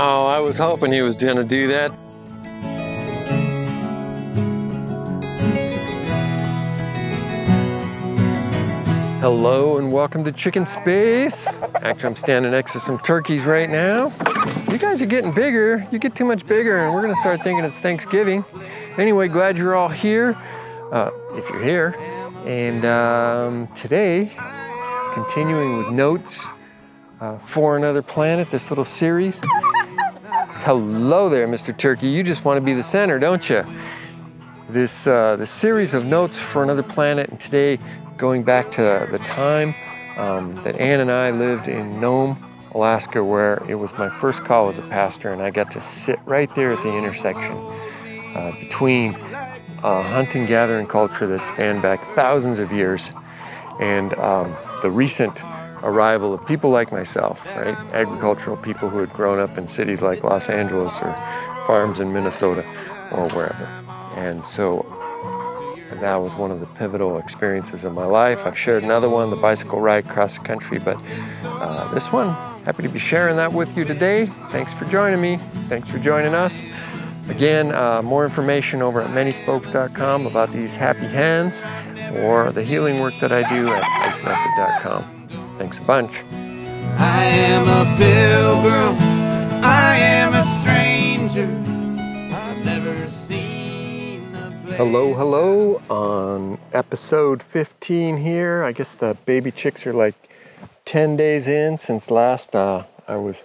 Oh, I was hoping he was gonna do that. Hello and welcome to Chicken Space. Actually, I'm standing next to some turkeys right now. You guys are getting bigger. You get too much bigger, and we're gonna start thinking it's Thanksgiving. Anyway, glad you're all here. Uh, if you're here, and um, today, continuing with notes uh, for another planet, this little series. Hello there, Mr. Turkey. You just want to be the center, don't you? This uh, this series of notes for another planet, and today going back to the time um, that Ann and I lived in Nome, Alaska, where it was my first call as a pastor, and I got to sit right there at the intersection uh, between a hunting gathering culture that spanned back thousands of years and um, the recent arrival of people like myself, right? Agricultural people who had grown up in cities like Los Angeles or farms in Minnesota or wherever. And so that was one of the pivotal experiences of my life. I've shared another one, the bicycle ride across the country, but uh, this one, happy to be sharing that with you today. Thanks for joining me. Thanks for joining us. Again, uh, more information over at manyspokes.com about these happy hens or the healing work that I do at icemethod.com. Thanks a bunch. I am a pilgrim. I am a stranger. I've never seen. Hello, hello. On episode 15 here, I guess the baby chicks are like 10 days in since last uh, I was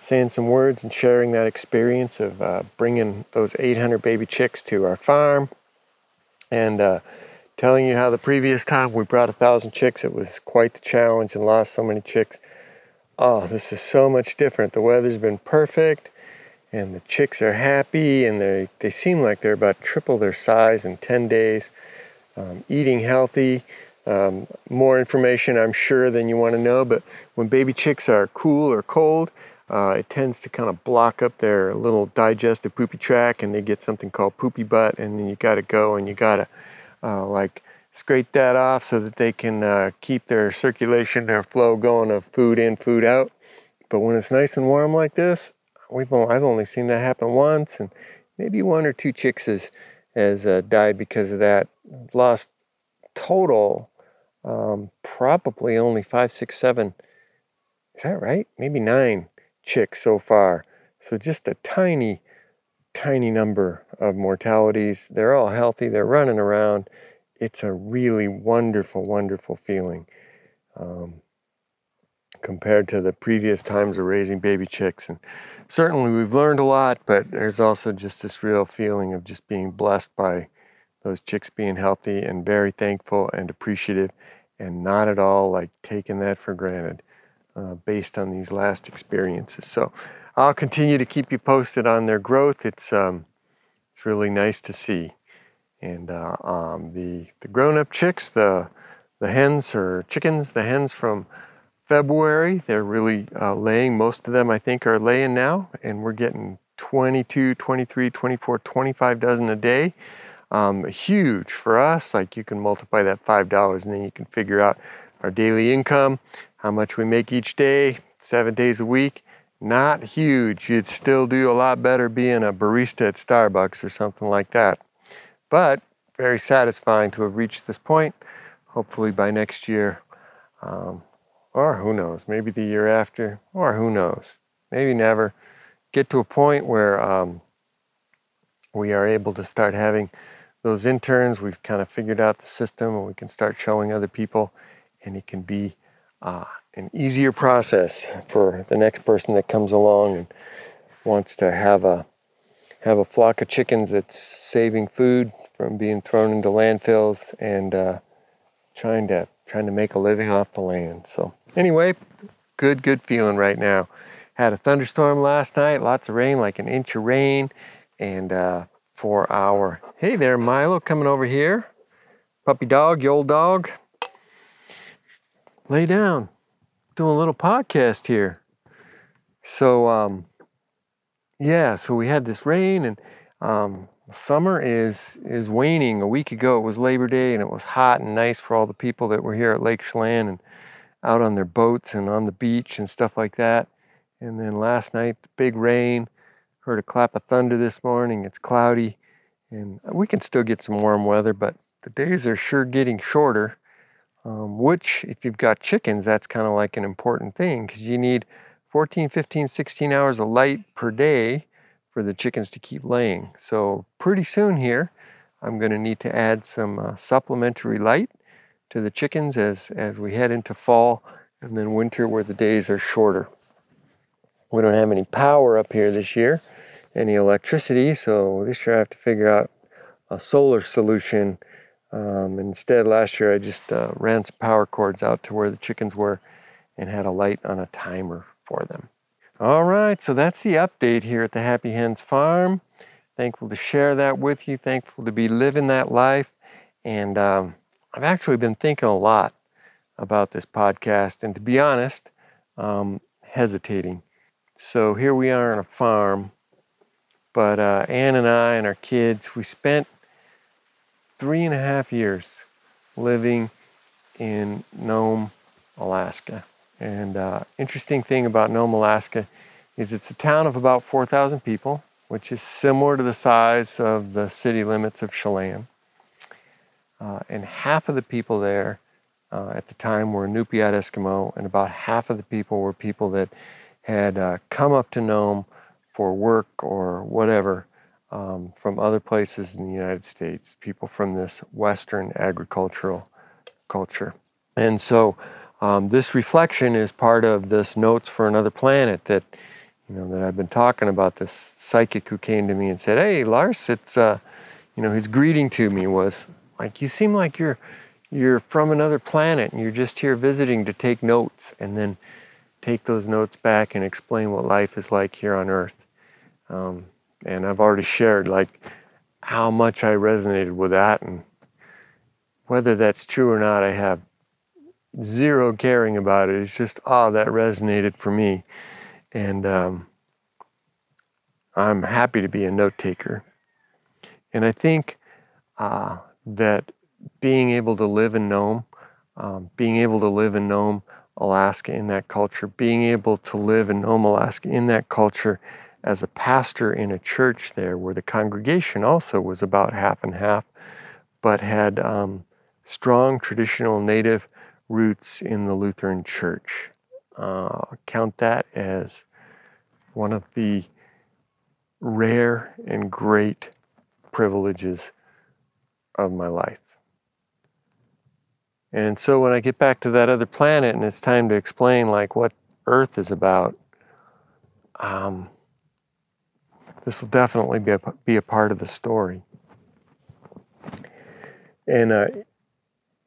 saying some words and sharing that experience of uh, bringing those 800 baby chicks to our farm and uh, telling you how the previous time we brought a thousand chicks, it was quite the challenge and lost so many chicks. Oh, this is so much different. The weather's been perfect and the chicks are happy and they they seem like they're about triple their size in 10 days um, eating healthy um, more information i'm sure than you want to know but when baby chicks are cool or cold uh, it tends to kind of block up their little digestive poopy tract and they get something called poopy butt and then you got to go and you got to uh, like scrape that off so that they can uh, keep their circulation their flow going of food in food out but when it's nice and warm like this we've only, I've only seen that happen once, and maybe one or two chicks has has uh, died because of that. Lost total, um, probably only five, six, seven. Is that right? Maybe nine chicks so far. So just a tiny, tiny number of mortalities. They're all healthy. They're running around. It's a really wonderful, wonderful feeling. Um, compared to the previous times of raising baby chicks and certainly we've learned a lot, but there's also just this real feeling of just being blessed by those chicks being healthy and very thankful and appreciative and not at all like taking that for granted uh, based on these last experiences. So I'll continue to keep you posted on their growth. It's, um, it's really nice to see. And uh, um, the, the grown up chicks, the, the hens or chickens, the hens from February. They're really uh, laying. Most of them, I think, are laying now, and we're getting 22, 23, 24, 25 dozen a day. Um, huge for us. Like you can multiply that $5 and then you can figure out our daily income, how much we make each day, seven days a week. Not huge. You'd still do a lot better being a barista at Starbucks or something like that. But very satisfying to have reached this point. Hopefully by next year, um, or who knows, maybe the year after, or who knows, maybe never, get to a point where um, we are able to start having those interns. We've kind of figured out the system and we can start showing other people, and it can be uh, an easier process for the next person that comes along and wants to have a have a flock of chickens that's saving food from being thrown into landfills and uh, trying to trying to make a living off the land. So anyway, good, good feeling right now. Had a thunderstorm last night, lots of rain, like an inch of rain. And uh, for our, hey there, Milo, coming over here. Puppy dog, you old dog. Lay down. Doing a little podcast here. So, um, yeah, so we had this rain and um, summer is is waning. A week ago it was Labor Day and it was hot and nice for all the people that were here at Lake Chelan and out on their boats and on the beach and stuff like that. And then last night, the big rain. Heard a clap of thunder this morning. It's cloudy. And we can still get some warm weather, but the days are sure getting shorter. Um, which, if you've got chickens, that's kind of like an important thing because you need 14, 15, 16 hours of light per day for the chickens to keep laying. So, pretty soon here, I'm going to need to add some uh, supplementary light to the chickens as, as we head into fall and then winter where the days are shorter. We don't have any power up here this year, any electricity, so this year I have to figure out a solar solution. Um, instead, last year I just uh, ran some power cords out to where the chickens were and had a light on a timer for them. All right, so that's the update here at the Happy Hens Farm. Thankful to share that with you, thankful to be living that life. And um, I've actually been thinking a lot about this podcast, and to be honest, um, hesitating. So here we are on a farm, but uh, Ann and I and our kids, we spent three and a half years living in Nome, Alaska. And uh, interesting thing about Nome, Alaska, is it's a town of about 4,000 people, which is similar to the size of the city limits of Chelan. Uh, and half of the people there uh, at the time were Inupiat Eskimo, and about half of the people were people that had uh, come up to Nome for work or whatever um, from other places in the United States, people from this Western agricultural culture. And so um, this reflection is part of this Notes for Another Planet that, you know, that I've been talking about. This psychic who came to me and said, "Hey, Lars, it's," uh, you know, his greeting to me was like, "You seem like you're." You're from another planet and you're just here visiting to take notes and then take those notes back and explain what life is like here on Earth. Um, and I've already shared like how much I resonated with that and whether that's true or not, I have zero caring about it. It's just, oh, that resonated for me. And um, I'm happy to be a note taker. And I think uh, that being able to live in Nome, um, being able to live in Nome, Alaska in that culture, being able to live in Nome, Alaska in that culture as a pastor in a church there where the congregation also was about half and half, but had um, strong traditional native roots in the Lutheran Church. Uh, count that as one of the rare and great privileges of my life. And so when I get back to that other planet and it's time to explain like what Earth is about, um, this will definitely be a, be a part of the story. And uh,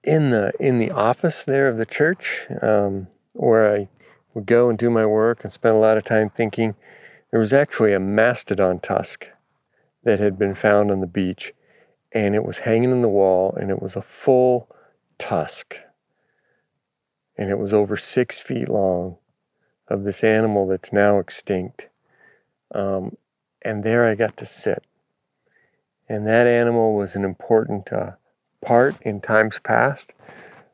in the in the office there of the church, um, where I would go and do my work and spend a lot of time thinking, there was actually a mastodon tusk that had been found on the beach, and it was hanging in the wall, and it was a full tusk. And it was over six feet long of this animal that's now extinct. Um, and there I got to sit. And that animal was an important uh, part in times past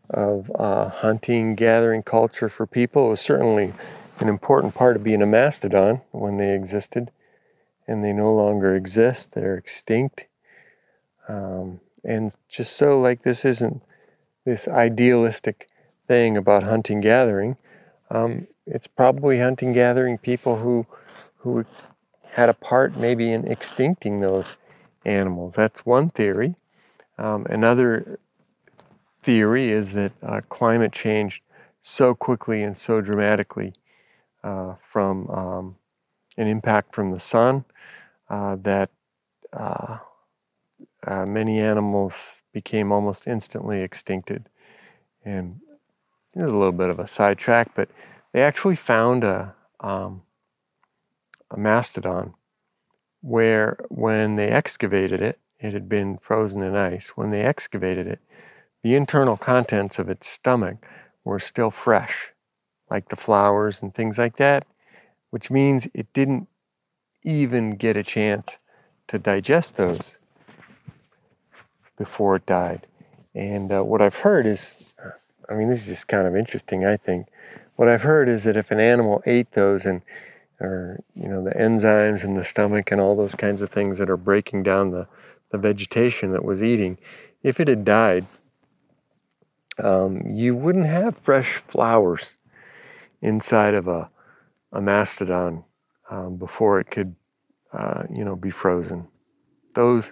of uh, hunting, gathering culture for people. It was certainly an important part of being a mastodon when they existed, and they no longer exist. They're extinct. Um, and just so, like, this isn't this idealistic thing about hunting gathering. Um, it's probably hunting gathering people who who had a part maybe in extincting those animals. That's one theory. Um, another theory is that uh, climate changed so quickly and so dramatically uh, from um, an impact from the sun uh, that uh, uh, many animals became almost instantly extincted. And there's a little bit of a sidetrack, but they actually found a, um, a mastodon where when they excavated it, it had been frozen in ice. When they excavated it, the internal contents of its stomach were still fresh, like the flowers and things like that, which means it didn't even get a chance to digest those before it died. And uh, what I've heard is, I mean, this is just kind of interesting, I think, what I've heard is that if an animal ate those and or you know the enzymes in the stomach and all those kinds of things that are breaking down the, the vegetation that was eating, if it had died, um, you wouldn't have fresh flowers inside of a, a mastodon um, before it could, uh, you know, be frozen. Those,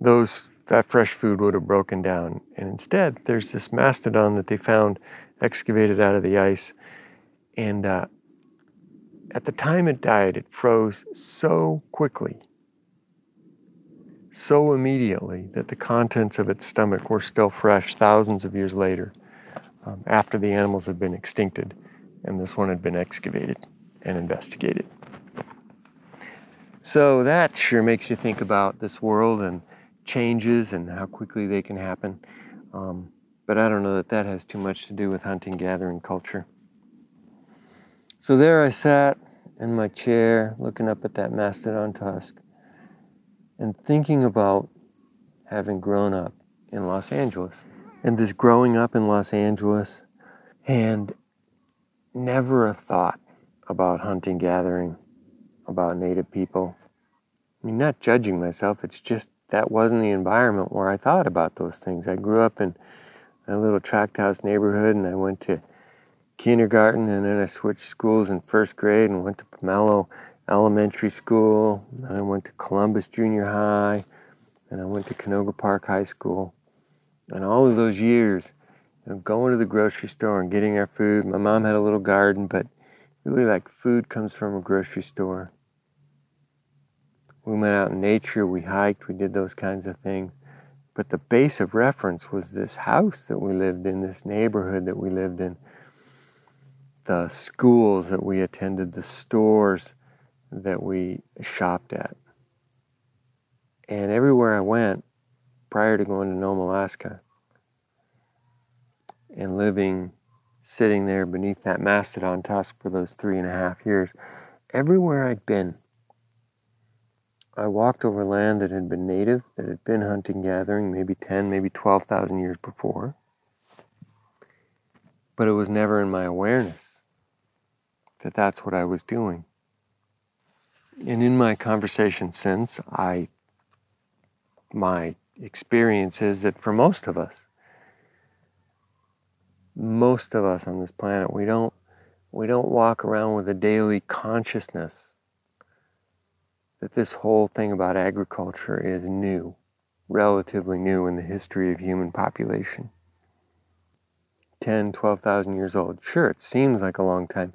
those, that fresh food would have broken down. And instead, there's this mastodon that they found excavated out of the ice. And uh, at the time it died, it froze so quickly, so immediately, that the contents of its stomach were still fresh thousands of years later, um, after the animals had been extincted and this one had been excavated and investigated. So that sure makes you think about this world and changes and how quickly they can happen. Um, but I don't know that that has too much to do with hunting gathering culture. So there I sat in my chair looking up at that mastodon tusk and thinking about having grown up in Los Angeles. And this growing up in Los Angeles and never a thought about hunting gathering, about native people. I mean, not judging myself, it's just that wasn't the environment where I thought about those things. I grew up in a little tract house neighborhood and I went to kindergarten and then I switched schools in first grade and went to Pomelo Elementary School. Then I went to Columbus Junior High and I went to Canoga Park High School. And all of those years, know, going to the grocery store and getting our food. My mom had a little garden, but really like food comes from a grocery store. We went out in nature, we hiked, we did those kinds of things. But the base of reference was this house that we lived in, this neighborhood that we lived in, the schools that we attended, the stores that we shopped at. And everywhere I went, prior to going to Nome, Alaska, and living, sitting there beneath that mastodon tusk for those three and a half years, everywhere I'd been, I walked over land that had been native, that had been hunting gathering maybe 10, maybe 12,000 years before. But it was never in my awareness that that's what I was doing. And in my conversation since, I my experience is that for most of us, most of us on this planet, we don't we don't walk around with a daily consciousness that this whole thing about agriculture is new, relatively new in the history of human population. 10, 12,000 years old. Sure, it seems like a long time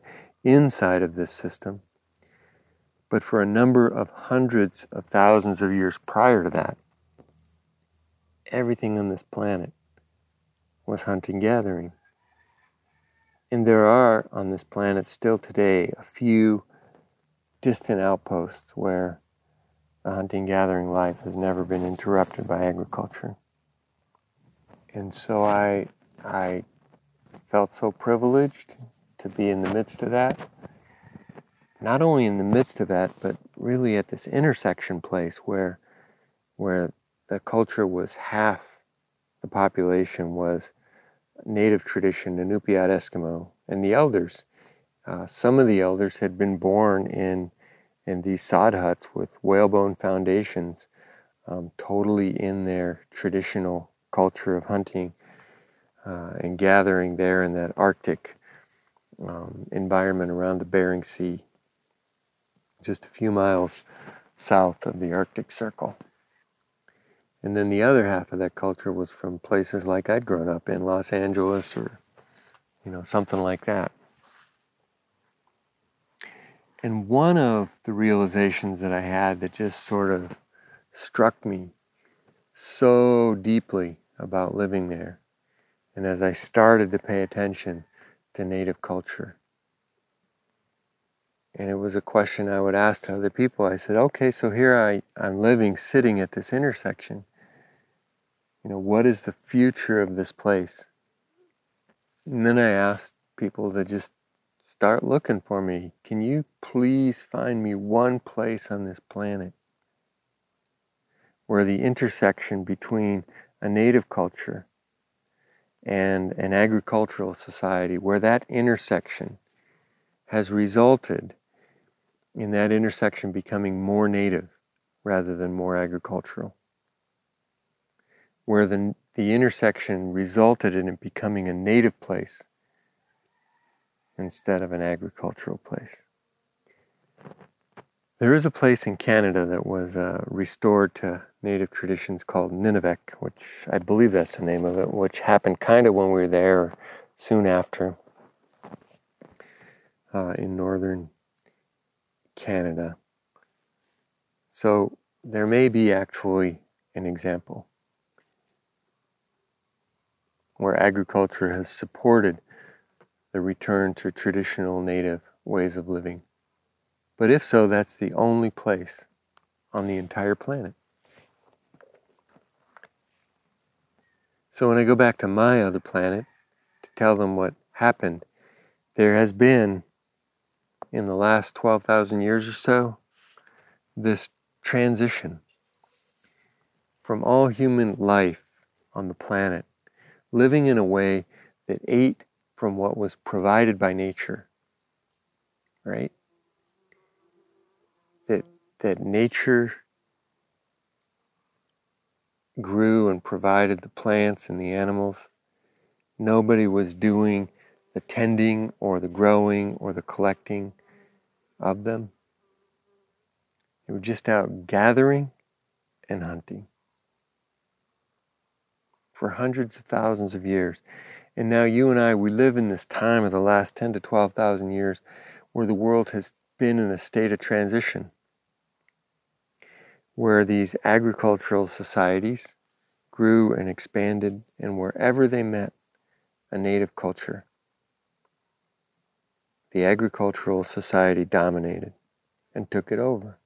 inside of this system, but for a number of hundreds of thousands of years prior to that, everything on this planet was hunting gathering. And there are on this planet still today a few distant outposts where the hunting gathering life has never been interrupted by agriculture. And so I, I felt so privileged to be in the midst of that. Not only in the midst of that, but really at this intersection place where, where the culture was half the population was native tradition, Inupiat Eskimo, and the elders uh, some of the elders had been born in, in these sod huts with whalebone foundations, um, totally in their traditional culture of hunting uh, and gathering there in that Arctic um, environment around the Bering Sea, just a few miles south of the Arctic Circle. And then the other half of that culture was from places like I'd grown up in, Los Angeles or, you know, something like that. And one of the realizations that I had that just sort of struck me so deeply about living there, and as I started to pay attention to Native culture, and it was a question I would ask to other people. I said, okay, so here I, I'm living, sitting at this intersection. You know, what is the future of this place? And then I asked people to just start looking for me. Can you please find me one place on this planet where the intersection between a native culture and an agricultural society where that intersection has resulted in that intersection becoming more native rather than more agricultural. Where the, the intersection resulted in it becoming a native place instead of an agricultural place. There is a place in Canada that was uh, restored to native traditions called Nunavik, which I believe that's the name of it, which happened kind of when we were there, soon after, uh, in northern Canada. So there may be actually an example where agriculture has supported the return to traditional native ways of living. But if so, that's the only place on the entire planet. So when I go back to my other planet to tell them what happened, there has been, in the last 12,000 years or so, this transition from all human life on the planet, living in a way that ate from what was provided by nature, right? that that nature grew and provided the plants and the animals. Nobody was doing the tending or the growing or the collecting of them. They were just out gathering and hunting for hundreds of thousands of years. And now you and I, we live in this time of the last 10 to 12,000 years where the world has been in a state of transition where these agricultural societies grew and expanded, and wherever they met a native culture, the agricultural society dominated and took it over.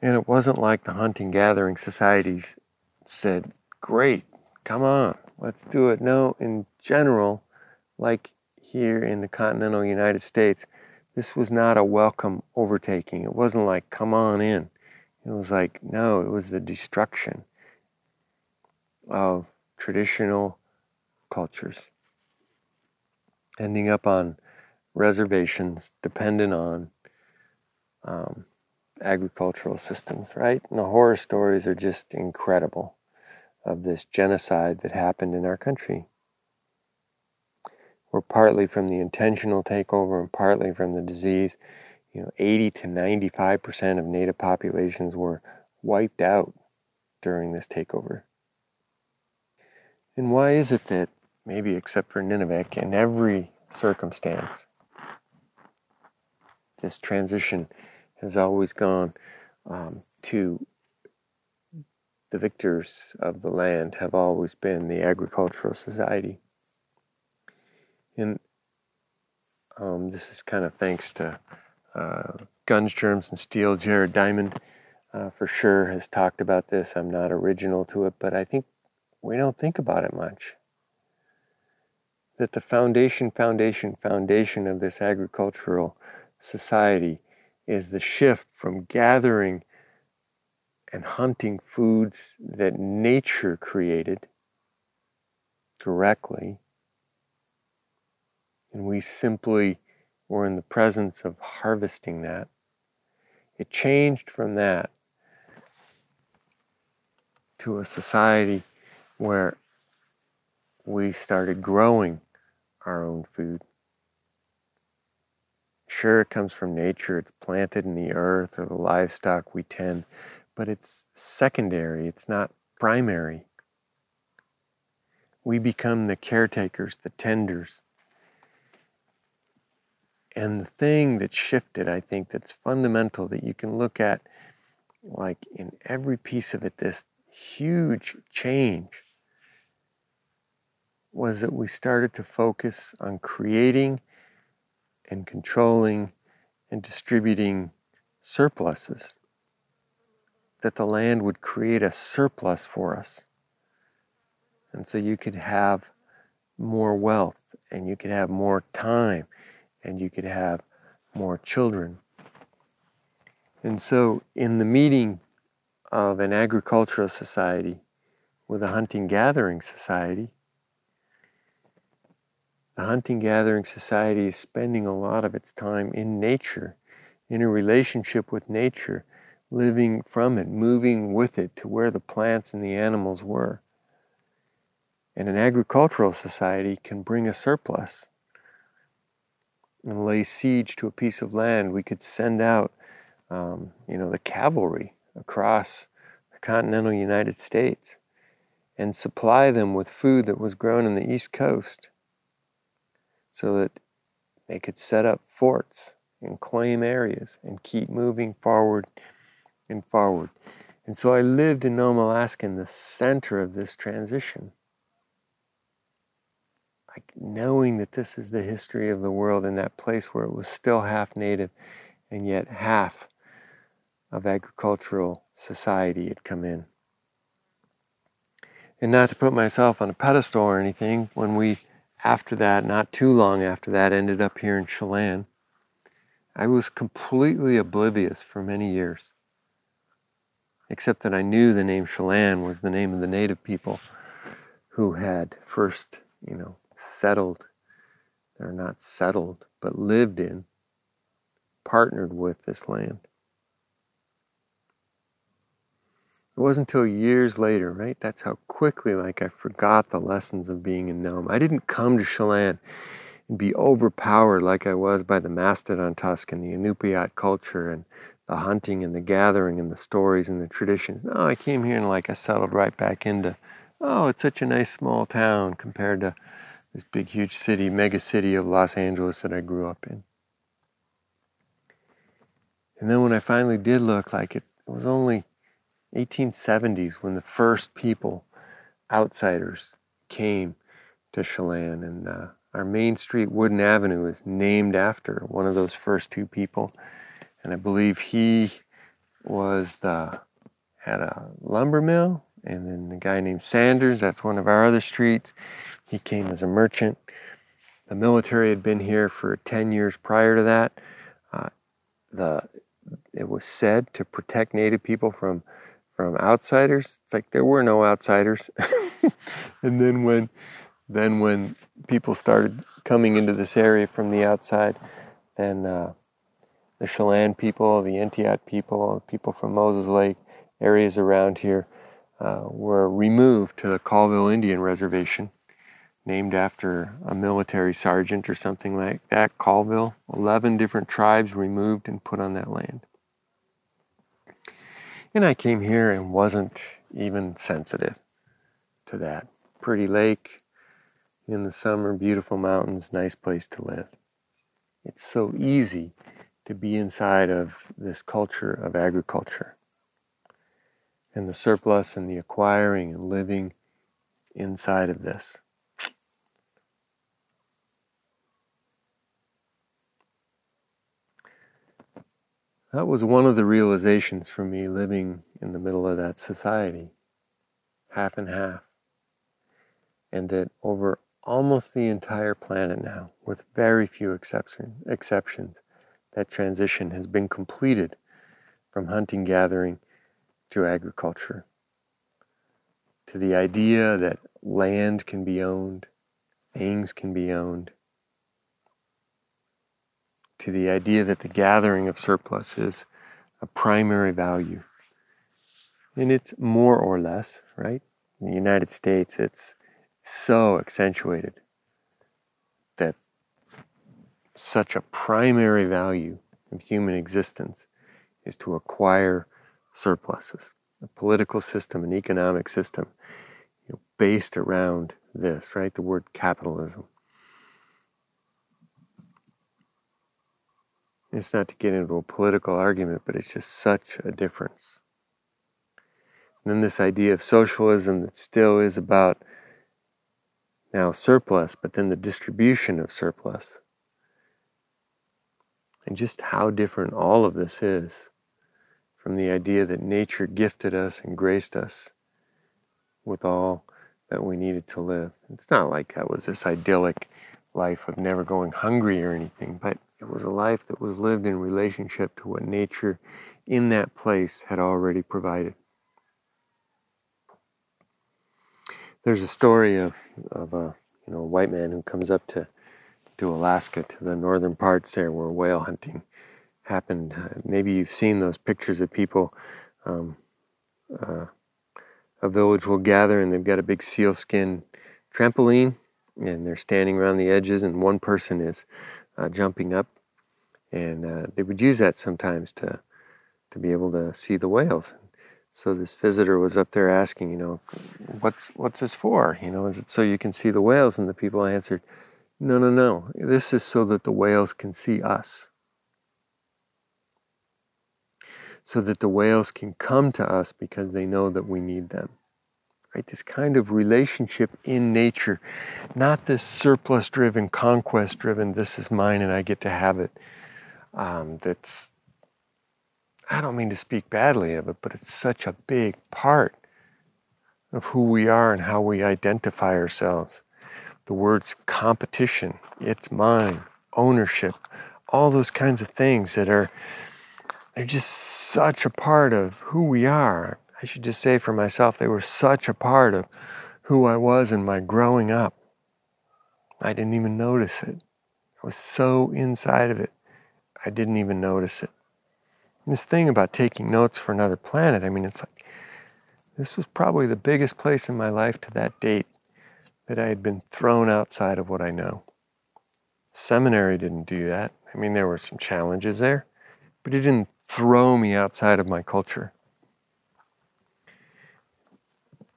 And it wasn't like the hunting gathering societies said, Great, come on, let's do it. No, in general, like here in the continental United States, this was not a welcome overtaking. It wasn't like, come on in. It was like, no, it was the destruction of traditional cultures, ending up on reservations dependent on um, agricultural systems, right? And the horror stories are just incredible of this genocide that happened in our country were partly from the intentional takeover and partly from the disease. You know, 80 to 95% of native populations were wiped out during this takeover. And why is it that, maybe except for Nunavik, in every circumstance, this transition has always gone um, to the victors of the land have always been the agricultural society. And um, this is kind of thanks to uh, Guns, Germs, and Steel. Jared Diamond, uh, for sure, has talked about this. I'm not original to it, but I think we don't think about it much. That the foundation, foundation, foundation of this agricultural society is the shift from gathering and hunting foods that nature created directly and we simply were in the presence of harvesting that. It changed from that to a society where we started growing our own food. Sure, it comes from nature, it's planted in the earth or the livestock we tend, but it's secondary, it's not primary. We become the caretakers, the tenders, and the thing that shifted, I think, that's fundamental that you can look at, like in every piece of it, this huge change was that we started to focus on creating and controlling and distributing surpluses. That the land would create a surplus for us. And so you could have more wealth and you could have more time and you could have more children. And so, in the meeting of an agricultural society with a hunting gathering society. The hunting gathering society is spending a lot of its time in nature, in a relationship with nature, living from it, moving with it to where the plants and the animals were. And an agricultural society can bring a surplus and lay siege to a piece of land. We could send out, um, you know, the cavalry across the continental United States and supply them with food that was grown in the East Coast so that they could set up forts and claim areas and keep moving forward and forward. And so I lived in Nome, Alaska in the center of this transition. Like knowing that this is the history of the world in that place where it was still half native and yet half of agricultural society had come in. And not to put myself on a pedestal or anything, when we, after that, not too long after that, ended up here in Chelan, I was completely oblivious for many years. Except that I knew the name Chelan was the name of the native people who had first, you know, settled. They're not settled, but lived in, partnered with this land. It wasn't until years later, right? That's how quickly, like, I forgot the lessons of being in Nome. I didn't come to Chelan and be overpowered like I was by the mastodon tusk and the Inupiat culture and the hunting and the gathering and the stories and the traditions. No, I came here and, like, I settled right back into, oh, it's such a nice small town compared to this big, huge city, mega city of Los Angeles that I grew up in. And then when I finally did look, like, it, it was only 1870s when the first people, outsiders, came to Chelan. And uh, our main street, Woodin Avenue, is named after one of those first two people. And I believe he was the had a lumber mill, and then the guy named Sanders, that's one of our other streets. He came as a merchant. The military had been here for 10 years prior to that. Uh, the it was said to protect Native people from from outsiders. It's like there were no outsiders. and then when then when people started coming into this area from the outside, then uh, the Chelan people, the Entiat people, people from Moses Lake, areas around here, uh, were removed to the Colville Indian Reservation, named after a military sergeant or something like that. Colville, 11 different tribes removed and put on that land. And I came here and wasn't even sensitive to that. Pretty lake in the summer, beautiful mountains, nice place to live. It's so easy to be inside of this culture of agriculture and the surplus and the acquiring and living inside of this. That was one of the realizations for me living in the middle of that society, half and half. And that over almost the entire planet now, with very few exception, exceptions, that transition has been completed from hunting gathering to agriculture. To the idea that land can be owned, things can be owned, to the idea that the gathering of surplus is a primary value. And it's more or less, right? In the United States, it's so accentuated that such a primary value of human existence is to acquire surpluses. A political system, an economic system, you know, based around this, right? The word capitalism. It's not to get into a political argument, but it's just such a difference. And then this idea of socialism that still is about now surplus, but then the distribution of surplus. And just how different all of this is from the idea that nature gifted us and graced us with all that we needed to live. It's not like that was this idyllic life of never going hungry or anything, but it was a life that was lived in relationship to what nature in that place had already provided. there's a story of, of a you know a white man who comes up to to Alaska to the northern parts there where whale hunting happened. Uh, maybe you've seen those pictures of people. Um, uh, a village will gather and they've got a big sealskin trampoline and they're standing around the edges and one person is uh, jumping up and uh, they would use that sometimes to to be able to see the whales so this visitor was up there asking, you know, what's what's this for? You know, is it so you can see the whales? And the people answered, no, no, no. This is so that the whales can see us. So that the whales can come to us because they know that we need them. Right? This kind of relationship in nature, not this surplus driven, conquest driven, this is mine and I get to have it. Um, that's I don't mean to speak badly of it, but it's such a big part of who we are and how we identify ourselves. The words competition, it's mine, ownership, all those kinds of things that are they're just such a part of who we are. I should just say for myself, they were such a part of who I was in my growing up. I didn't even notice it. I was so inside of it, I didn't even notice it this thing about taking notes for another planet, I mean, it's like this was probably the biggest place in my life to that date that I had been thrown outside of what I know. Seminary didn't do that. I mean, there were some challenges there, but it didn't throw me outside of my culture.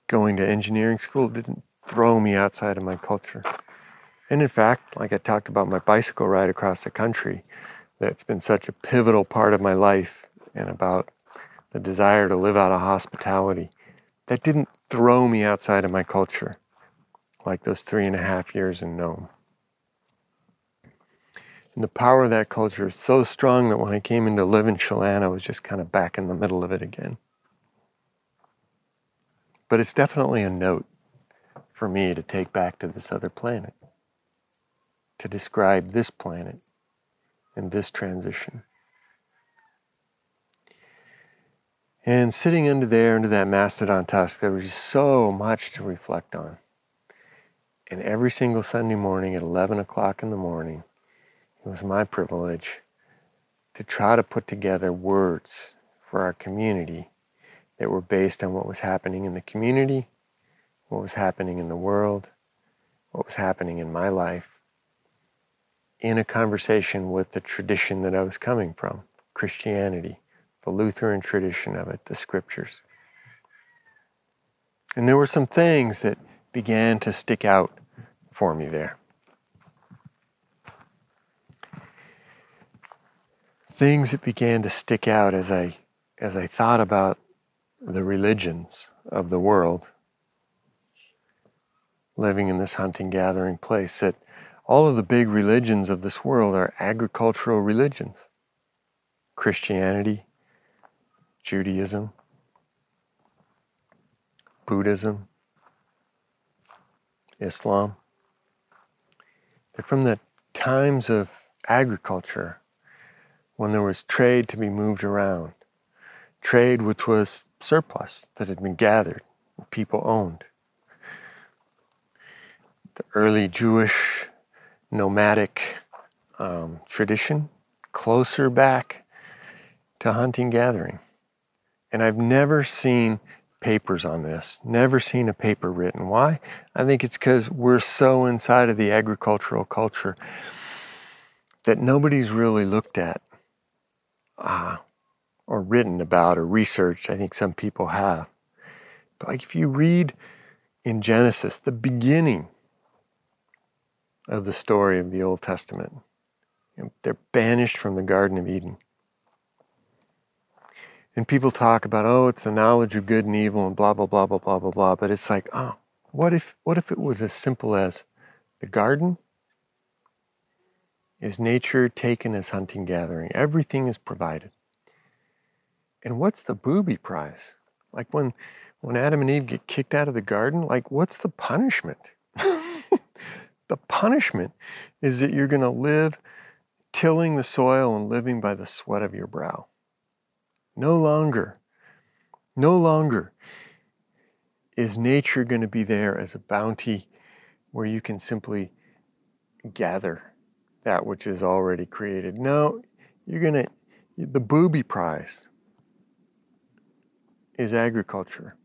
Going to engineering school didn't throw me outside of my culture. And in fact, like I talked about my bicycle ride across the country, that's been such a pivotal part of my life and about the desire to live out of hospitality that didn't throw me outside of my culture like those three and a half years in Nome. And the power of that culture is so strong that when I came into live in Chelan, I was just kind of back in the middle of it again. But it's definitely a note for me to take back to this other planet, to describe this planet in this transition. And sitting under there, under that mastodon tusk, there was so much to reflect on. And every single Sunday morning at 11 o'clock in the morning, it was my privilege to try to put together words for our community that were based on what was happening in the community, what was happening in the world, what was happening in my life, in a conversation with the tradition that I was coming from Christianity, the Lutheran tradition of it, the scriptures. And there were some things that began to stick out for me there. Things that began to stick out as I as I thought about the religions of the world living in this hunting gathering place that all of the big religions of this world are agricultural religions Christianity, Judaism, Buddhism, Islam. They're from the times of agriculture when there was trade to be moved around, trade which was surplus that had been gathered, people owned. The early Jewish nomadic um, tradition, closer back to hunting gathering. And I've never seen papers on this, never seen a paper written. Why? I think it's because we're so inside of the agricultural culture that nobody's really looked at uh, or written about or researched. I think some people have. But like if you read in Genesis, the beginning of the story of the Old Testament. They're banished from the Garden of Eden. And people talk about, oh, it's the knowledge of good and evil and blah, blah, blah, blah, blah, blah, blah. But it's like, oh, what if, what if it was as simple as the garden is nature taken as hunting gathering? Everything is provided. And what's the booby prize? Like when, when Adam and Eve get kicked out of the garden, like what's the punishment? The punishment is that you're going to live tilling the soil and living by the sweat of your brow. No longer, no longer is nature going to be there as a bounty where you can simply gather that which is already created? No, you're going to, the booby prize is agriculture.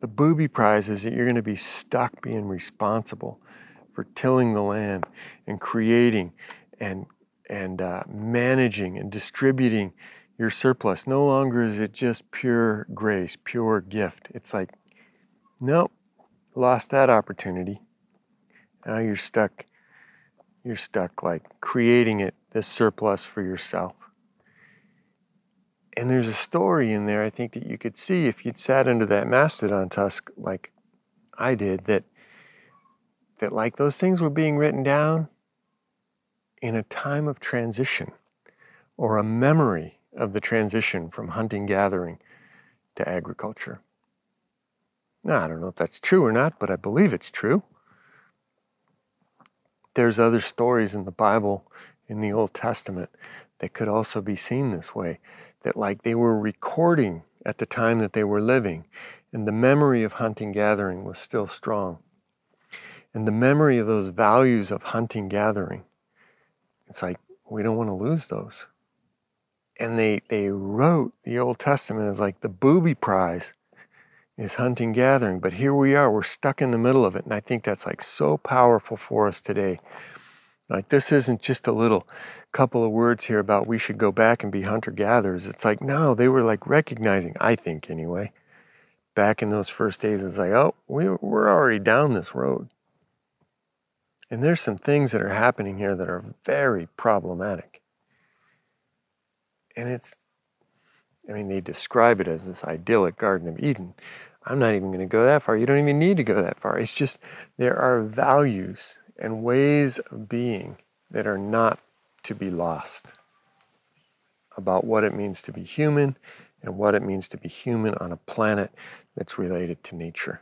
The booby prize is that you're going to be stuck being responsible for tilling the land and creating and and uh, managing and distributing your surplus. No longer is it just pure grace, pure gift. It's like, nope, lost that opportunity. Now you're stuck. You're stuck like creating it, this surplus for yourself. And there's a story in there I think that you could see if you'd sat under that mastodon tusk like I did, that that like those things were being written down in a time of transition or a memory of the transition from hunting gathering to agriculture. Now, I don't know if that's true or not, but I believe it's true. There's other stories in the Bible, in the Old Testament, that could also be seen this way that, like, they were recording at the time that they were living, and the memory of hunting gathering was still strong. And the memory of those values of hunting gathering it's like we don't want to lose those. And they they wrote the Old Testament as like the booby prize is hunting gathering, but here we are, we're stuck in the middle of it. And I think that's like so powerful for us today. Like this isn't just a little couple of words here about we should go back and be hunter gatherers. It's like no, they were like recognizing, I think anyway, back in those first days, it's like, oh, we, we're already down this road. And there's some things that are happening here that are very problematic. And it's, I mean, they describe it as this idyllic Garden of Eden. I'm not even going to go that far. You don't even need to go that far. It's just there are values and ways of being that are not to be lost about what it means to be human and what it means to be human on a planet that's related to nature.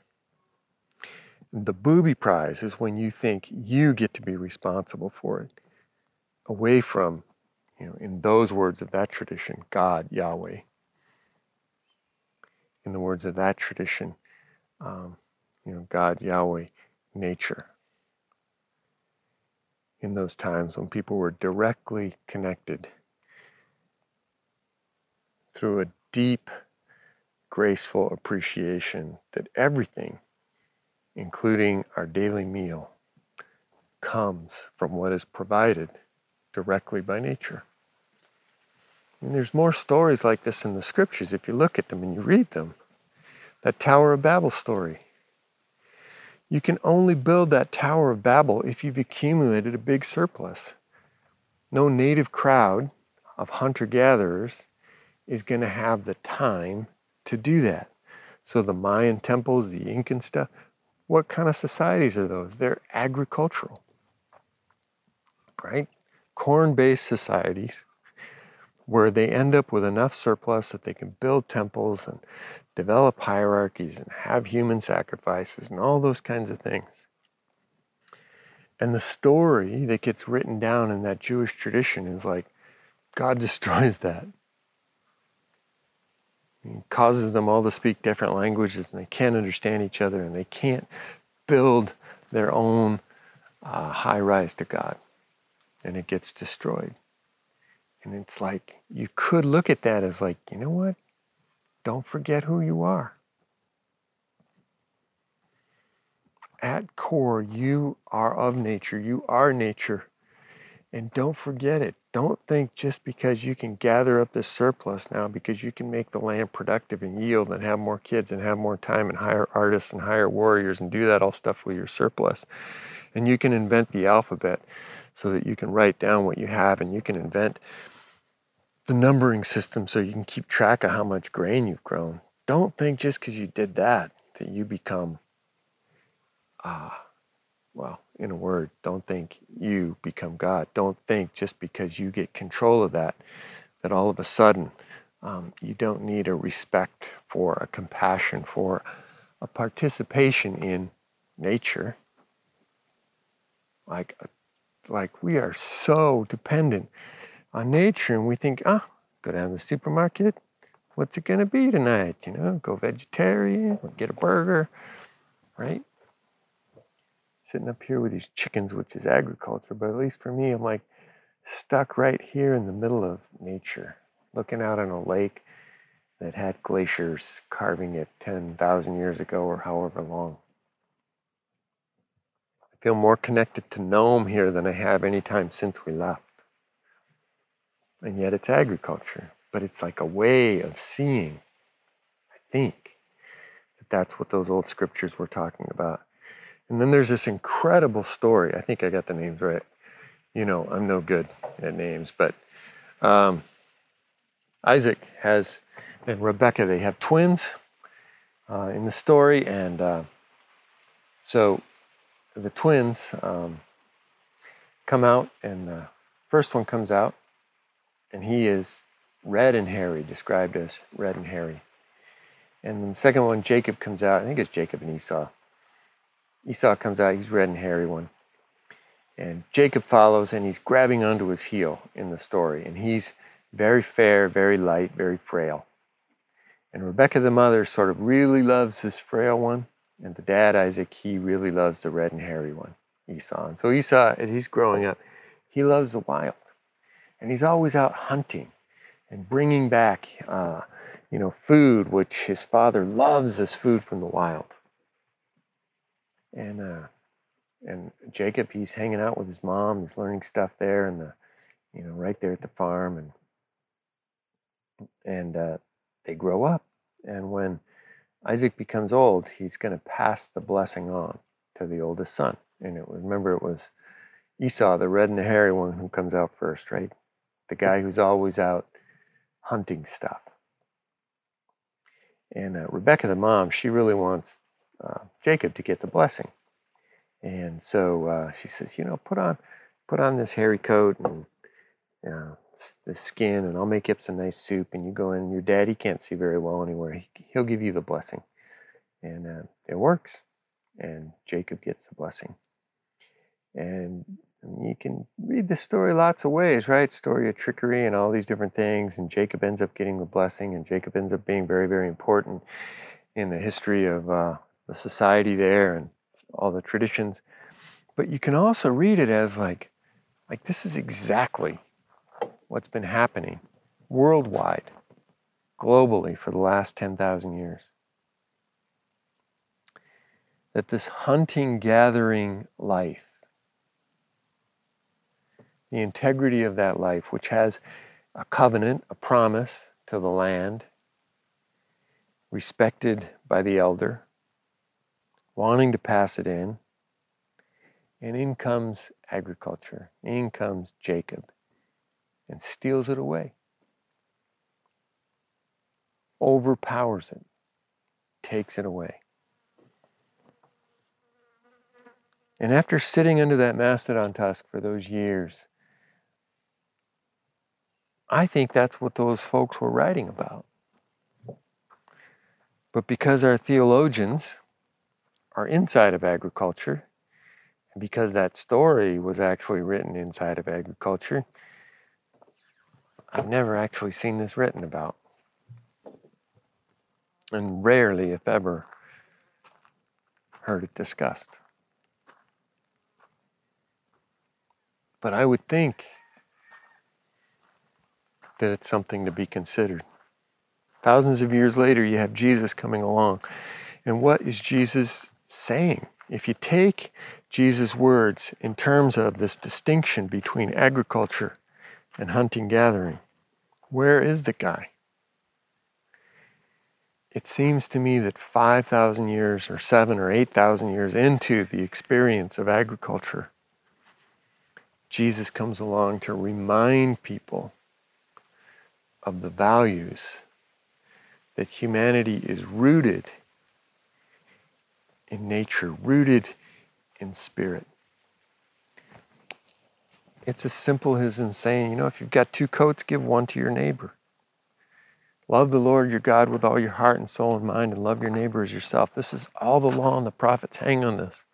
The booby prize is when you think you get to be responsible for it, away from, you know, in those words of that tradition, God, Yahweh. In the words of that tradition, um, you know, God, Yahweh, nature. In those times when people were directly connected through a deep, graceful appreciation that everything including our daily meal, comes from what is provided directly by nature. And there's more stories like this in the scriptures if you look at them and you read them. That Tower of Babel story. You can only build that Tower of Babel if you've accumulated a big surplus. No native crowd of hunter gatherers is going to have the time to do that. So the Mayan temples, the Incan stuff, what kind of societies are those? They're agricultural, right? Corn based societies where they end up with enough surplus that they can build temples and develop hierarchies and have human sacrifices and all those kinds of things. And the story that gets written down in that Jewish tradition is like God destroys that. Causes them all to speak different languages and they can't understand each other and they can't build their own uh, high rise to God. And it gets destroyed. And it's like, you could look at that as like, you know what? Don't forget who you are. At core, you are of nature. You are nature. And don't forget it. Don't think just because you can gather up this surplus now, because you can make the land productive and yield and have more kids and have more time and hire artists and hire warriors and do that all stuff with your surplus. And you can invent the alphabet so that you can write down what you have and you can invent the numbering system so you can keep track of how much grain you've grown. Don't think just because you did that that you become, ah, uh, well, in a word, don't think you become God. Don't think just because you get control of that, that all of a sudden um, you don't need a respect for, a compassion for, a participation in nature. Like, like we are so dependent on nature, and we think, ah, oh, go down to the supermarket, what's it going to be tonight? You know, go vegetarian get a burger, right? Sitting up here with these chickens, which is agriculture, but at least for me, I'm like stuck right here in the middle of nature, looking out on a lake that had glaciers carving it 10,000 years ago or however long. I feel more connected to Nome here than I have any time since we left. And yet it's agriculture but it's like a way of seeing, I think, that that's what those old scriptures were talking about. And then there's this incredible story. I think I got the names right. You know, I'm no good at names, but um, Isaac has and Rebecca, they have twins uh, in the story. And uh, so the twins um, come out, and the first one comes out, and he is red and hairy, described as red and hairy. And then the second one, Jacob comes out. I think it's Jacob and Esau. Esau comes out, he's red and hairy one. And Jacob follows and he's grabbing onto his heel in the story. And he's very fair, very light, very frail. And Rebecca, the mother, sort of really loves this frail one. And the dad, Isaac, he really loves the red and hairy one, Esau. And so Esau, as he's growing up, he loves the wild. And he's always out hunting and bringing back, uh, you know, food which his father loves as food from the wild. And uh, and Jacob, he's hanging out with his mom. He's learning stuff there, and the, you know, right there at the farm, and and uh, they grow up. And when Isaac becomes old, he's going to pass the blessing on to the oldest son. And it, remember, it was Esau, the red and the hairy one, who comes out first, right? The guy who's always out hunting stuff. And uh, Rebecca, the mom, she really wants uh, Jacob to get the blessing. And so uh, she says, you know, put on, put on this hairy coat and uh, the skin, and I'll make up some nice soup. And you go in. Your daddy can't see very well anywhere. He, he'll give you the blessing, and uh, it works. And Jacob gets the blessing. And you can read the story lots of ways, right? Story of trickery and all these different things. And Jacob ends up getting the blessing, and Jacob ends up being very, very important in the history of uh, the society there and all the traditions. But you can also read it as like, like this is exactly what's been happening worldwide, globally for the last 10,000 years. That this hunting gathering life the integrity of that life, which has a covenant, a promise to the land, respected by the elder, wanting to pass it in. And in comes agriculture, in comes Jacob and steals it away, overpowers it, takes it away. And after sitting under that mastodon tusk for those years, I think that's what those folks were writing about. But because our theologians are inside of agriculture, and because that story was actually written inside of agriculture, I've never actually seen this written about. And rarely, if ever, heard it discussed. But I would think that it's something to be considered. Thousands of years later, you have Jesus coming along. And what is Jesus saying? If you take Jesus' words in terms of this distinction between agriculture and hunting gathering, where is the guy? It seems to me that 5,000 years or 7 or 8,000 years into the experience of agriculture, Jesus comes along to remind people of the values that humanity is rooted in nature, rooted in spirit. It's as simple as in saying, you know, if you've got two coats, give one to your neighbor. Love the Lord your God with all your heart and soul and mind, and love your neighbor as yourself. This is all the law and the prophets hang on this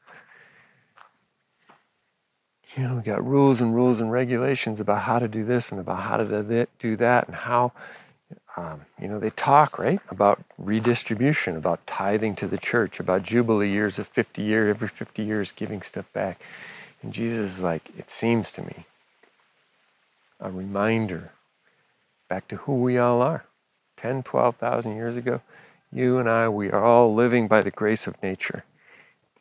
you know, we got rules and rules and regulations about how to do this and about how to do that and how um, you know, they talk, right, about redistribution, about tithing to the church, about jubilee years of 50 years, every 50 years giving stuff back. And Jesus is like, it seems to me, a reminder back to who we all are. 10, 12,000 years ago, you and I, we are all living by the grace of nature.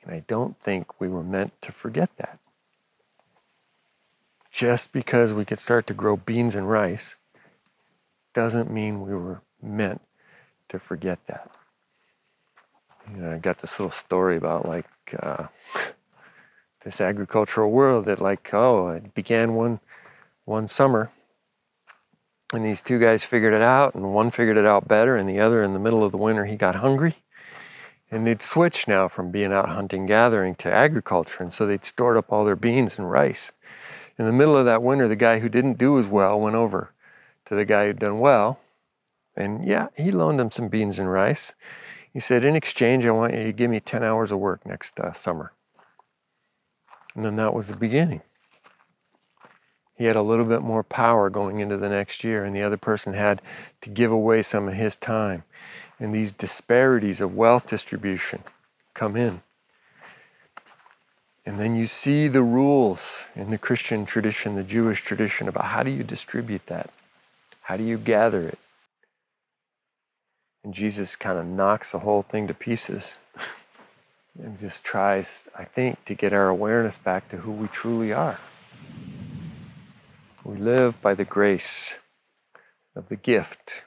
And I don't think we were meant to forget that. Just because we could start to grow beans and rice doesn't mean we were meant to forget that. You know, I got this little story about like uh, this agricultural world that, like, oh, it began one one summer, and these two guys figured it out, and one figured it out better, and the other, in the middle of the winter, he got hungry, and they'd switched now from being out hunting gathering to agriculture, and so they'd stored up all their beans and rice. In the middle of that winter, the guy who didn't do as well went over to the guy who'd done well. And yeah, he loaned him some beans and rice. He said, In exchange, I want you to give me 10 hours of work next uh, summer. And then that was the beginning. He had a little bit more power going into the next year, and the other person had to give away some of his time. And these disparities of wealth distribution come in. And then you see the rules in the Christian tradition, the Jewish tradition, about how do you distribute that? How do you gather it? And Jesus kind of knocks the whole thing to pieces and just tries, I think, to get our awareness back to who we truly are. We live by the grace of the gift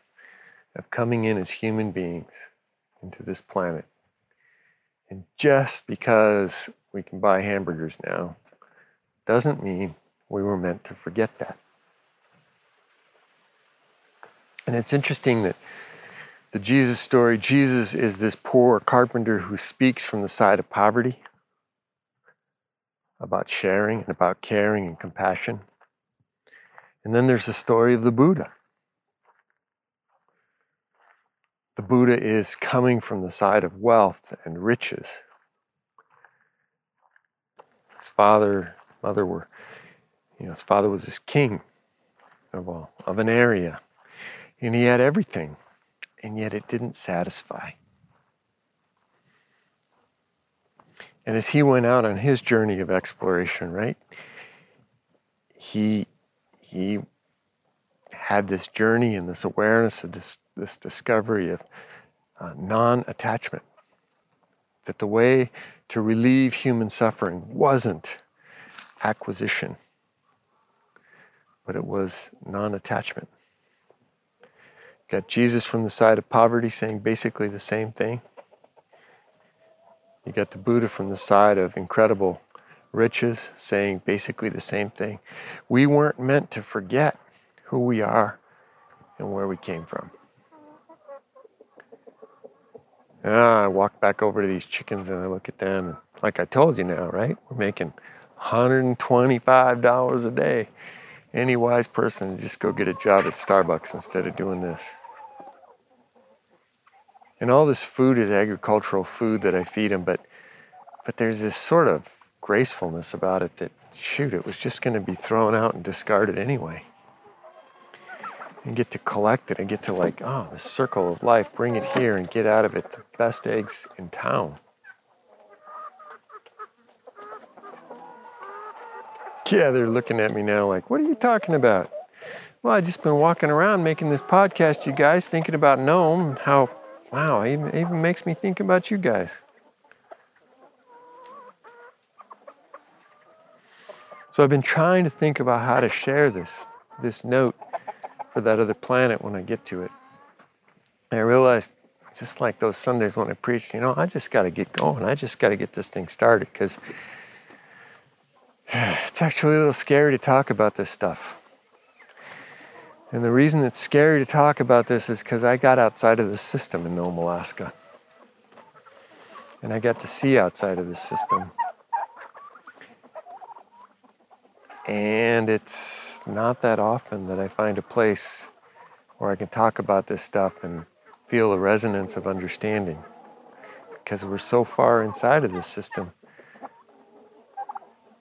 of coming in as human beings into this planet. And just because we can buy hamburgers now doesn't mean we were meant to forget that. And it's interesting that the Jesus story, Jesus is this poor carpenter who speaks from the side of poverty about sharing and about caring and compassion. And then there's the story of the Buddha. The Buddha is coming from the side of wealth and riches. His father, mother were, you know, his father was this king of, a, of an area and he had everything, and yet it didn't satisfy. And as he went out on his journey of exploration, right, he, he had this journey and this awareness of this, this discovery of uh, non attachment. That the way to relieve human suffering wasn't acquisition, but it was non attachment. Got Jesus from the side of poverty saying basically the same thing. You got the Buddha from the side of incredible riches saying basically the same thing. We weren't meant to forget who we are and where we came from. Ah, I walk back over to these chickens and I look at them. And like I told you now, right? We're making $125 a day. Any wise person just go get a job at Starbucks instead of doing this. And all this food is agricultural food that I feed them, but but there's this sort of gracefulness about it that shoot, it was just going to be thrown out and discarded anyway. And get to collect it and get to like, oh, the circle of life, bring it here and get out of it the best eggs in town. Yeah, they're looking at me now like, what are you talking about? Well, I've just been walking around making this podcast, you guys, thinking about Nome and how Wow, it even, even makes me think about you guys. So I've been trying to think about how to share this, this note for that other planet when I get to it. And I realized, just like those Sundays when I preached, you know, I just got to get going. I just got to get this thing started because it's actually a little scary to talk about this stuff. And the reason it's scary to talk about this is because I got outside of the system in Nome, Alaska. And I got to see outside of the system. And it's not that often that I find a place where I can talk about this stuff and feel a resonance of understanding. Because we're so far inside of the system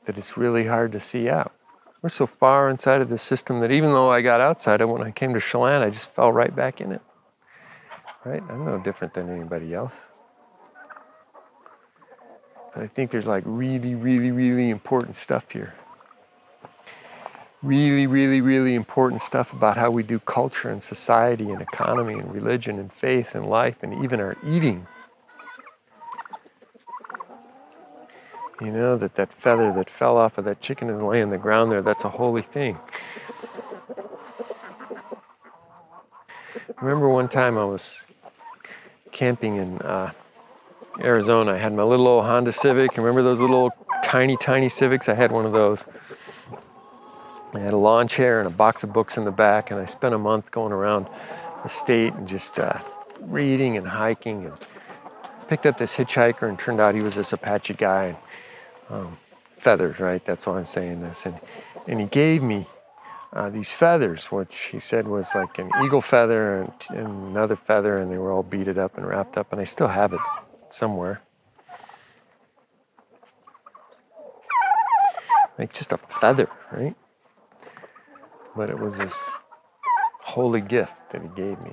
that it's really hard to see out. We're so far inside of the system that even though I got outside, it when I came to Chelan, I just fell right back in it. Right? I'm no different than anybody else. But I think there's like really, really, really important stuff here. Really, really, really important stuff about how we do culture and society and economy and religion and faith and life and even our eating. You know, that that feather that fell off of that chicken is laying on the ground there, that's a holy thing. remember one time I was camping in uh, Arizona. I had my little old Honda Civic. Remember those little tiny, tiny Civics? I had one of those. I had a lawn chair and a box of books in the back, and I spent a month going around the state and just uh, reading and hiking. And picked up this hitchhiker, and turned out he was this Apache guy. Um, feathers, right? That's why I'm saying this. And, and he gave me uh, these feathers, which he said was like an eagle feather and, and, another feather, and they were all beaded up and wrapped up, and I still have it somewhere. Like just a feather, right? But it was this holy gift that he gave me.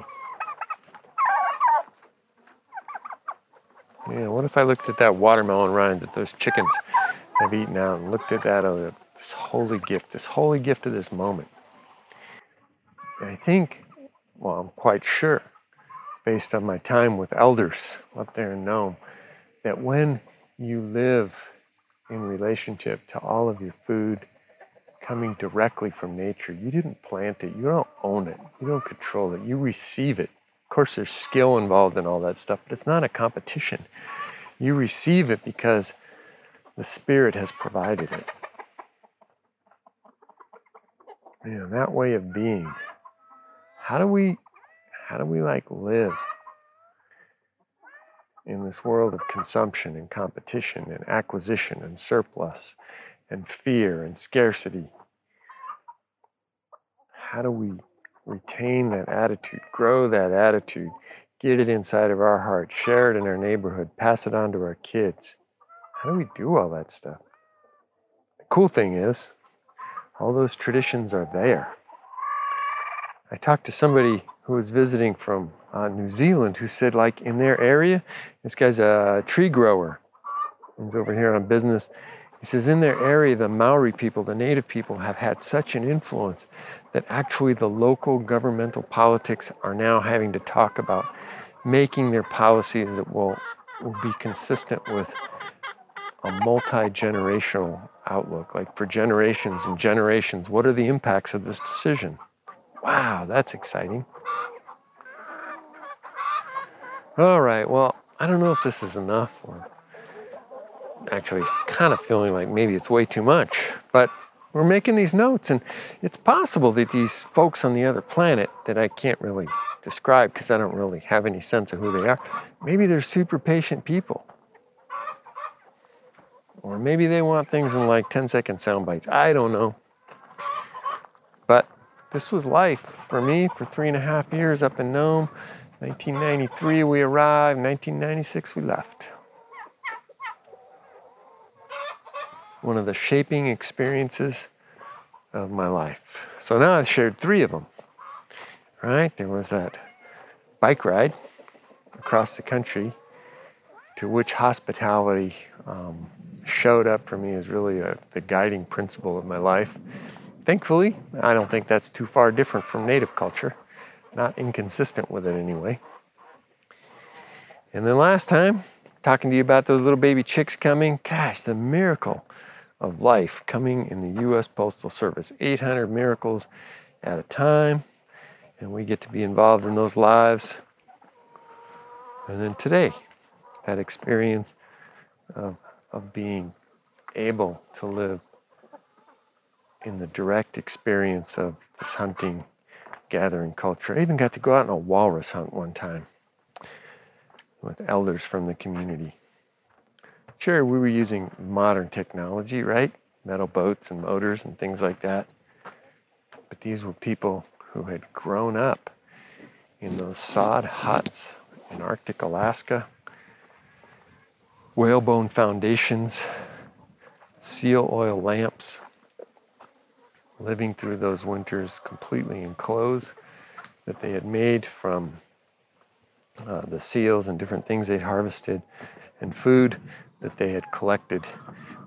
Yeah, what if I looked at that watermelon rind that those chickens have eaten out and looked at that other this holy gift, this holy gift of this moment. And I think, well, I'm quite sure, based on my time with elders up there in Nome, that when you live in relationship to all of your food coming directly from nature, you didn't plant it, you don't own it, you don't control it, you receive it. Of course, there's skill involved in all that stuff, but it's not a competition. You receive it because the Spirit has provided it. know, that way of being. How do we how do we like live in this world of consumption and competition and acquisition and surplus and fear and scarcity? How do we retain that attitude, grow that attitude, get it inside of our heart, share it in our neighborhood, pass it on to our kids? How do we do all that stuff? The cool thing is, all those traditions are there. I talked to somebody who was visiting from uh, New Zealand who said, like, in their area, this guy's a tree grower. He's over here on business. He says, in their area, the Maori people, the native people, have had such an influence that actually the local governmental politics are now having to talk about making their policies that will, will be consistent with a multi generational outlook, like for generations and generations. What are the impacts of this decision? Wow, that's exciting. All right, well, I don't know if this is enough or actually it's kind of feeling like maybe it's way too much, but we're making these notes and it's possible that these folks on the other planet that I can't really describe because I don't really have any sense of who they are, maybe they're super patient people. Or maybe they want things in like 10 second sound bites. I don't know. But this was life for me for three and a half years up in Nome. 1993 we arrived, 1996 we left. One of the shaping experiences of my life. So now I've shared three of them. Right? There was that bike ride across the country to which hospitality um, showed up for me as really a, the guiding principle of my life. Thankfully, I don't think that's too far different from native culture, not inconsistent with it anyway. And then last time, talking to you about those little baby chicks coming, gosh, the miracle of life coming in the U.S. Postal Service 800 miracles at a time, and we get to be involved in those lives. And then today, that experience of of being able to live in the direct experience of this hunting gathering culture. I even got to go out on a walrus hunt one time with elders from the community. Sure, we were using modern technology, right? Metal boats and motors and things like that. But these were people who had grown up in those sod huts in Arctic Alaska whalebone foundations, seal oil lamps, living through those winters completely in clothes that they had made from uh, the seals and different things they'd harvested, and food that they had collected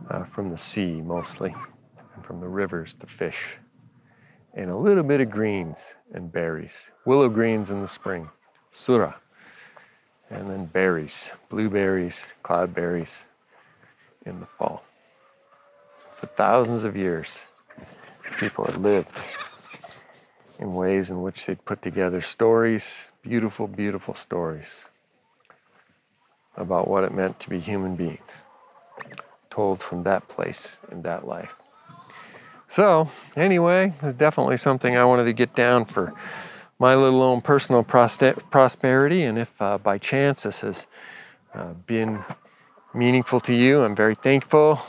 uh, from the sea mostly, and from the rivers, the fish, and a little bit of greens and berries, willow greens in the spring, surah, and then berries, blueberries, cloudberries in the fall. For thousands of years, people had lived in ways in which they'd put together stories, beautiful, beautiful stories about what it meant to be human beings, told from that place in that life. So, anyway, it's definitely something I wanted to get down for my little own personal prosperity. And if uh, by chance this has uh, been meaningful to you, I'm very thankful.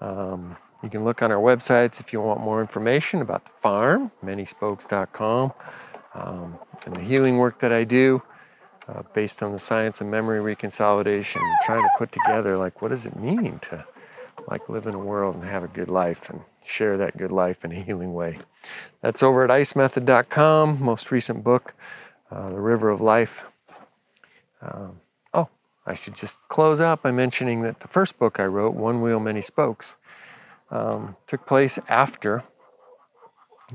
Um, you can look on our websites if you want more information about the farm, manyspokes.com, um, and the healing work that I do uh, based on the science of memory reconsolidation, trying to put together like what does it mean to like live in a world and have a good life and share that good life in a healing way. That's over at icemethod.com. Most recent book, uh, The River of Life. Um, oh, I should just close out by mentioning that the first book I wrote, One Wheel, Many Spokes, um, took place after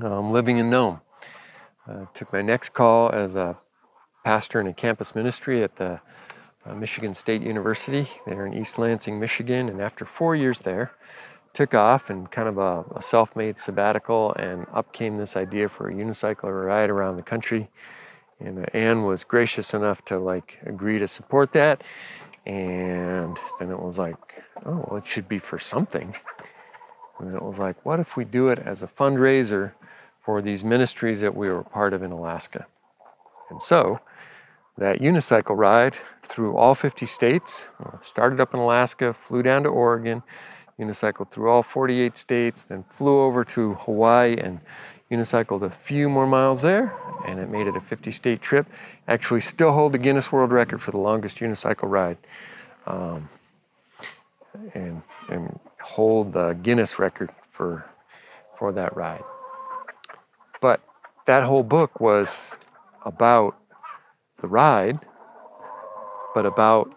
um, living in Nome. Uh, took my next call as a pastor in a campus ministry at the uh, Michigan State University there in East Lansing, Michigan. And after four years there, took off and kind of a, a self made sabbatical, and up came this idea for a unicycle ride around the country. And uh, Anne was gracious enough to like agree to support that. And then it was like, oh, well, it should be for something. And it was like, what if we do it as a fundraiser for these ministries that we were part of in Alaska? And so that unicycle ride through all 50 states, uh, started up in Alaska, flew down to Oregon, unicycled through all 48 states, then flew over to Hawaii and unicycled a few more miles there, and it made it a 50 state trip. Actually, still hold the Guinness World Record for the longest unicycle ride. Um, and, and hold the Guinness record for, for that ride. But that whole book was about the ride, but about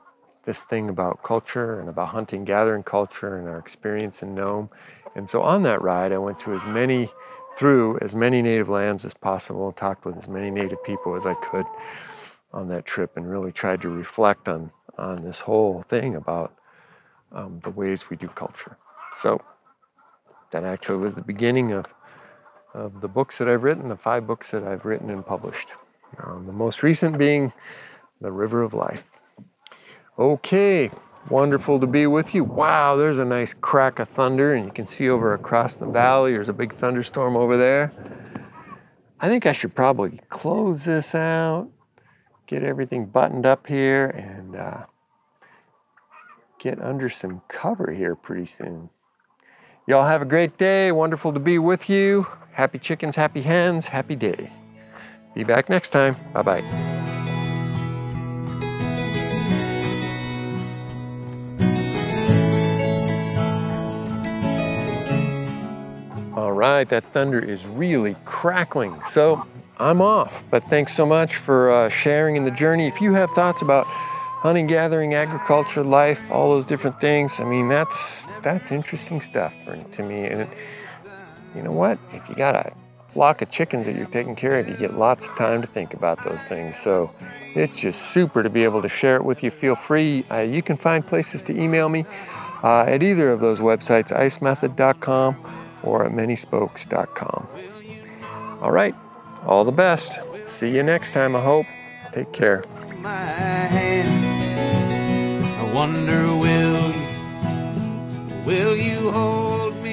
this thing about culture and about hunting gathering culture and our experience in Nome. And so on that ride, I went to as many, through as many native lands as possible, talked with as many native people as I could on that trip, and really tried to reflect on, on this whole thing about um, the ways we do culture. So that actually was the beginning of, of the books that I've written, the five books that I've written and published. Um, the most recent being The River of Life. Okay, wonderful to be with you. Wow, there's a nice crack of thunder, and you can see over across the valley, there's a big thunderstorm over there. I think I should probably close this out, get everything buttoned up here, and uh, get under some cover here pretty soon. Y'all have a great day. Wonderful to be with you. Happy chickens, happy hens, happy day. Be back next time. Bye bye. Right, that thunder is really crackling. So I'm off, but thanks so much for uh, sharing in the journey. If you have thoughts about hunting, gathering, agriculture, life, all those different things, I mean, that's that's interesting stuff for, to me. And you know what? If you got a flock of chickens that you're taking care of, you get lots of time to think about those things. So it's just super to be able to share it with you. Feel free. Uh, you can find places to email me uh, at either of those websites, icemethod.com or at manyspokes.com. All right. All the best. See you next time, I hope. Take care. I wonder will will you hold me